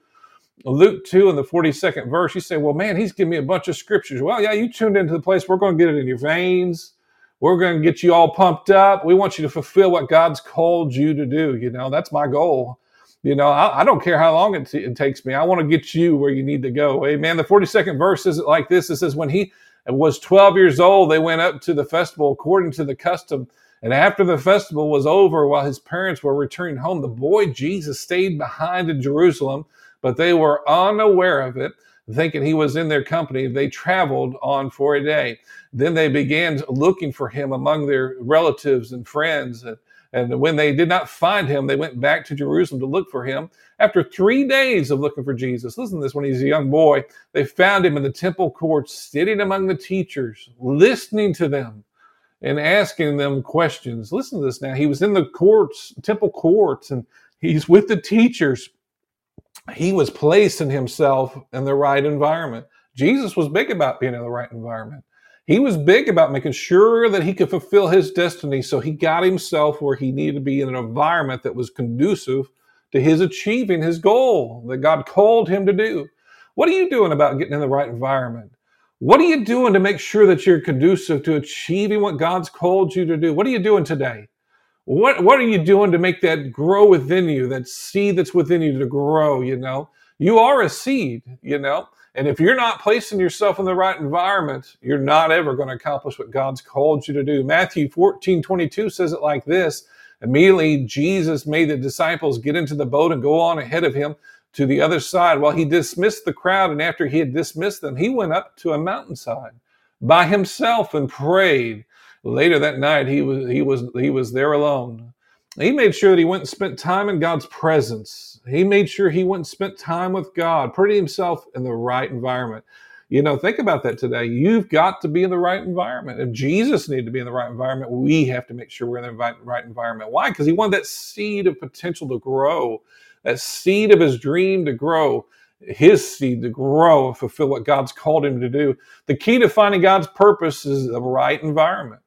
Luke 2 in the 42nd verse, you say, well, man, he's giving me a bunch of scriptures. Well, yeah, you tuned into the place. We're going to get it in your veins. We're going to get you all pumped up. We want you to fulfill what God's called you to do. You know, that's my goal. You know, I, I don't care how long it, t- it takes me. I want to get you where you need to go. Amen. The 42nd verse is like this. It says, when he was 12 years old, they went up to the festival according to the custom. And after the festival was over, while his parents were returning home, the boy Jesus stayed behind in Jerusalem but they were unaware of it, thinking he was in their company. They traveled on for a day. Then they began looking for him among their relatives and friends. And, and when they did not find him, they went back to Jerusalem to look for him. After three days of looking for Jesus, listen to this when he's a young boy, they found him in the temple courts, sitting among the teachers, listening to them and asking them questions. Listen to this now. He was in the courts, temple courts, and he's with the teachers he was placing himself in the right environment. Jesus was big about being in the right environment. He was big about making sure that he could fulfill his destiny. So he got himself where he needed to be in an environment that was conducive to his achieving his goal that God called him to do. What are you doing about getting in the right environment? What are you doing to make sure that you're conducive to achieving what God's called you to do? What are you doing today? What what are you doing to make that grow within you, that seed that's within you to grow, you know? You are a seed, you know? And if you're not placing yourself in the right environment, you're not ever going to accomplish what God's called you to do. Matthew 14, 22 says it like this. Immediately, Jesus made the disciples get into the boat and go on ahead of him to the other side while he dismissed the crowd. And after he had dismissed them, he went up to a mountainside by himself and prayed. Later that night, he was he was he was there alone. He made sure that he went and spent time in God's presence. He made sure he went and spent time with God, putting himself in the right environment. You know, think about that today. You've got to be in the right environment. If Jesus needed to be in the right environment, we have to make sure we're in the right environment. Why? Because he wanted that seed of potential to grow, that seed of his dream to grow his seed to grow and fulfill what God's called him to do. The key to finding God's purpose is the right environment.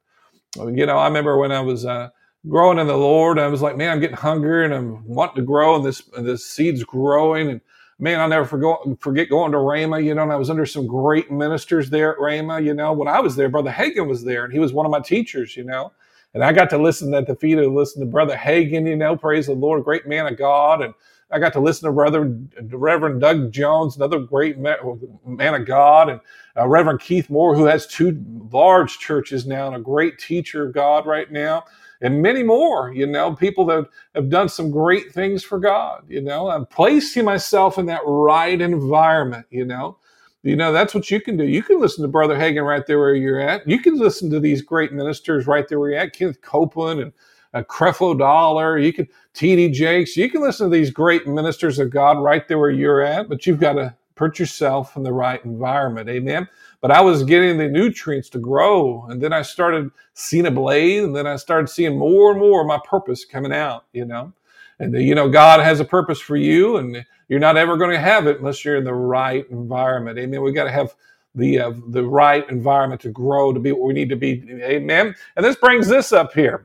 You know, I remember when I was uh, growing in the Lord, I was like, man, I'm getting hungry and I'm wanting to grow, and this and this seed's growing. And man, I'll never forget, forget going to Rhema, you know, and I was under some great ministers there at Rhema, you know. When I was there, Brother Hagin was there, and he was one of my teachers, you know. and I got to listen at the feet of listen to Brother Hagin, you know, praise the Lord, great man of God, and I got to listen to Brother Reverend Doug Jones, another great man of God, and uh, Reverend Keith Moore, who has two large churches now and a great teacher of God right now, and many more. You know, people that have done some great things for God. You know, I'm placing myself in that right environment. You know, you know that's what you can do. You can listen to Brother Hagin right there where you're at. You can listen to these great ministers right there where you're at, Kenneth Copeland and uh, Creflo Dollar. You can T.D. Jakes. You can listen to these great ministers of God right there where you're at, but you've got to put yourself in the right environment. Amen. But I was getting the nutrients to grow, and then I started seeing a blade, and then I started seeing more and more of my purpose coming out. You know, and you know God has a purpose for you, and you're not ever going to have it unless you're in the right environment. Amen. We got to have the uh, the right environment to grow to be what we need to be. Amen. And this brings this up here.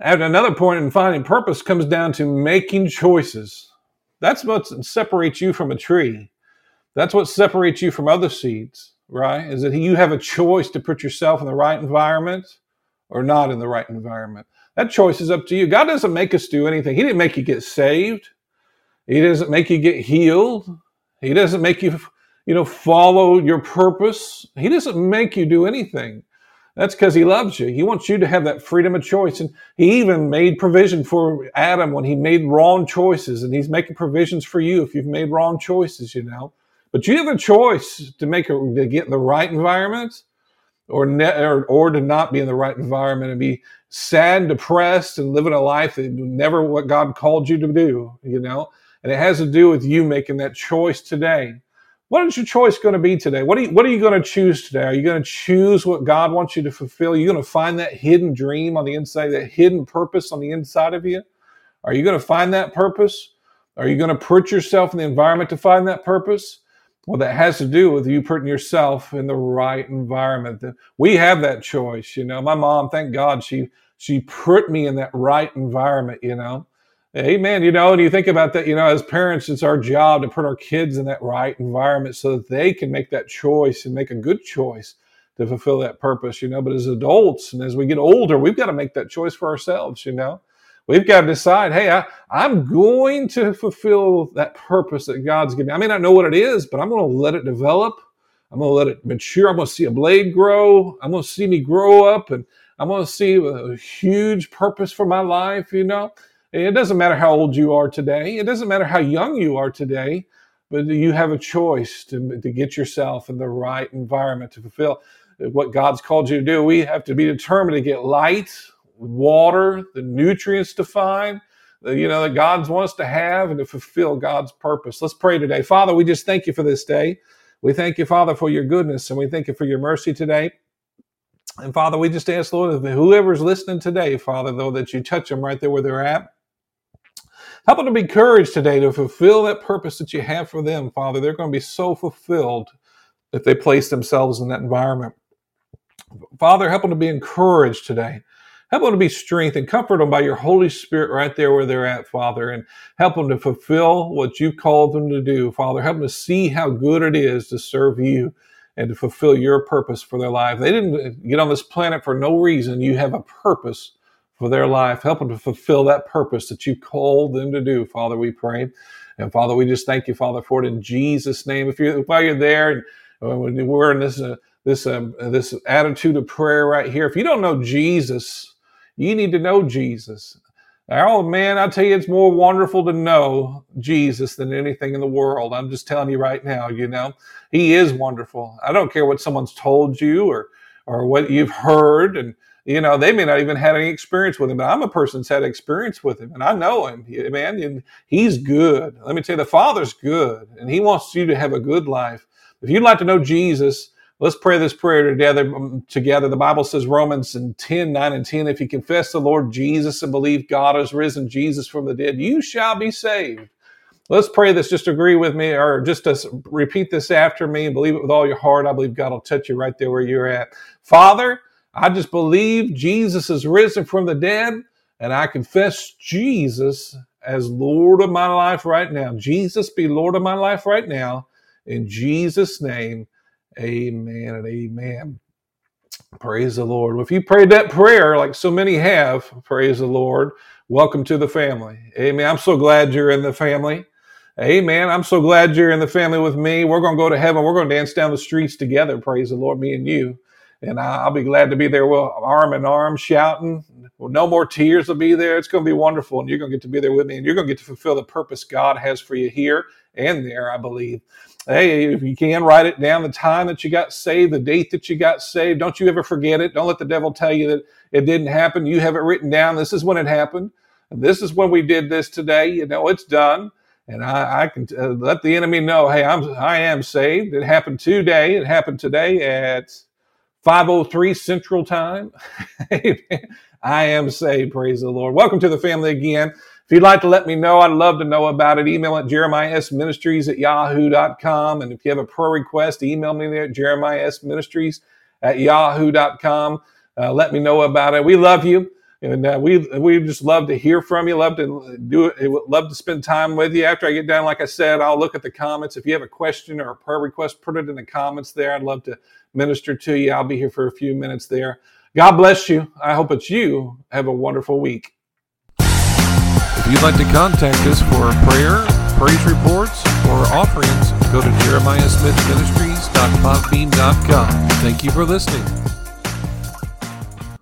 At another point in finding purpose comes down to making choices. That's what separates you from a tree. That's what separates you from other seeds, right? Is that you have a choice to put yourself in the right environment or not in the right environment. That choice is up to you. God doesn't make us do anything. He didn't make you get saved. He doesn't make you get healed. He doesn't make you, you know, follow your purpose. He doesn't make you do anything. That's because he loves you. He wants you to have that freedom of choice. And he even made provision for Adam when he made wrong choices. And he's making provisions for you if you've made wrong choices, you know. But you have a choice to make to get in the right environment or, ne- or, or to not be in the right environment and be sad depressed and living a life that never what God called you to do, you know. And it has to do with you making that choice today. What is your choice going to be today? What are you, what are you going to choose today? Are you going to choose what God wants you to fulfill? Are you going to find that hidden dream on the inside, that hidden purpose on the inside of you? Are you going to find that purpose? Are you going to put yourself in the environment to find that purpose? Well, that has to do with you putting yourself in the right environment. We have that choice, you know. My mom, thank God, she she put me in that right environment, you know. Amen. You know, and you think about that, you know, as parents, it's our job to put our kids in that right environment so that they can make that choice and make a good choice to fulfill that purpose, you know. But as adults and as we get older, we've got to make that choice for ourselves, you know. We've got to decide, hey, I, I'm going to fulfill that purpose that God's given me. I may not know what it is, but I'm going to let it develop. I'm going to let it mature. I'm going to see a blade grow. I'm going to see me grow up and I'm going to see a huge purpose for my life, you know. It doesn't matter how old you are today. It doesn't matter how young you are today, but you have a choice to, to get yourself in the right environment to fulfill what God's called you to do. We have to be determined to get light, water, the nutrients to find, you know, that God wants to have and to fulfill God's purpose. Let's pray today. Father, we just thank you for this day. We thank you, Father, for your goodness and we thank you for your mercy today. And Father, we just ask, Lord, whoever's listening today, Father, though, that you touch them right there where they're at. Help them to be encouraged today to fulfill that purpose that you have for them, Father. They're going to be so fulfilled if they place themselves in that environment. Father, help them to be encouraged today. Help them to be strengthened. Comfort them by your Holy Spirit right there where they're at, Father, and help them to fulfill what you've called them to do, Father. Help them to see how good it is to serve you and to fulfill your purpose for their life. They didn't get on this planet for no reason. You have a purpose for their life. Help them to fulfill that purpose that you called them to do, Father, we pray. And Father, we just thank you, Father, for it in Jesus' name. If you while you're there and uh, we're in this uh, this um, this attitude of prayer right here, if you don't know Jesus, you need to know Jesus. Oh man, I tell you, it's more wonderful to know Jesus than anything in the world. I'm just telling you right now, you know, He is wonderful. I don't care what someone's told you or or what you've heard, and you know, they may not even had any experience with him, but I'm a person that's had experience with him and I know him, man. And he's good. Let me tell you, the Father's good and he wants you to have a good life. If you'd like to know Jesus, let's pray this prayer together. Um, together. The Bible says, Romans in 10, 9 and 10, if you confess the Lord Jesus and believe God has risen Jesus from the dead, you shall be saved. Let's pray this. Just agree with me or just repeat this after me and believe it with all your heart. I believe God will touch you right there where you're at. Father, I just believe Jesus is risen from the dead, and I confess Jesus as Lord of my life right now. Jesus be Lord of my life right now. In Jesus' name, amen and amen. Praise the Lord. Well, If you prayed that prayer, like so many have, praise the Lord, welcome to the family. Amen. I'm so glad you're in the family. Amen. I'm so glad you're in the family with me. We're going to go to heaven. We're going to dance down the streets together. Praise the Lord, me and you. And I'll be glad to be there, well, arm in arm, shouting. Well, no more tears will be there. It's going to be wonderful. And you're going to get to be there with me. And you're going to get to fulfill the purpose God has for you here and there, I believe. Hey, if you can, write it down the time that you got saved, the date that you got saved. Don't you ever forget it. Don't let the devil tell you that it didn't happen. You have it written down. This is when it happened. And this is when we did this today. You know, it's done. And I, I can uh, let the enemy know, hey, I'm I am saved. It happened today. It happened today at 503 Central Time. I am saved. Praise the Lord. Welcome to the family again. If you'd like to let me know, I'd love to know about it. Email at jeremiahsmithministries at yahoo.com. And if you have a prayer request, email me there at jeremiahsmithministries at yahoo.com. Uh, let me know about it. We love you. And uh, we we just love to hear from you. Love to do it. Love to spend time with you. After I get done, like I said, I'll look at the comments. If you have a question or a prayer request, put it in the comments there. I'd love to minister to you. I'll be here for a few minutes there. God bless you. I hope it's you. Have a wonderful week. If you'd like to contact us for prayer, praise reports, or offerings, go to jeremiahsmithministries.podbean.com. Thank you for listening.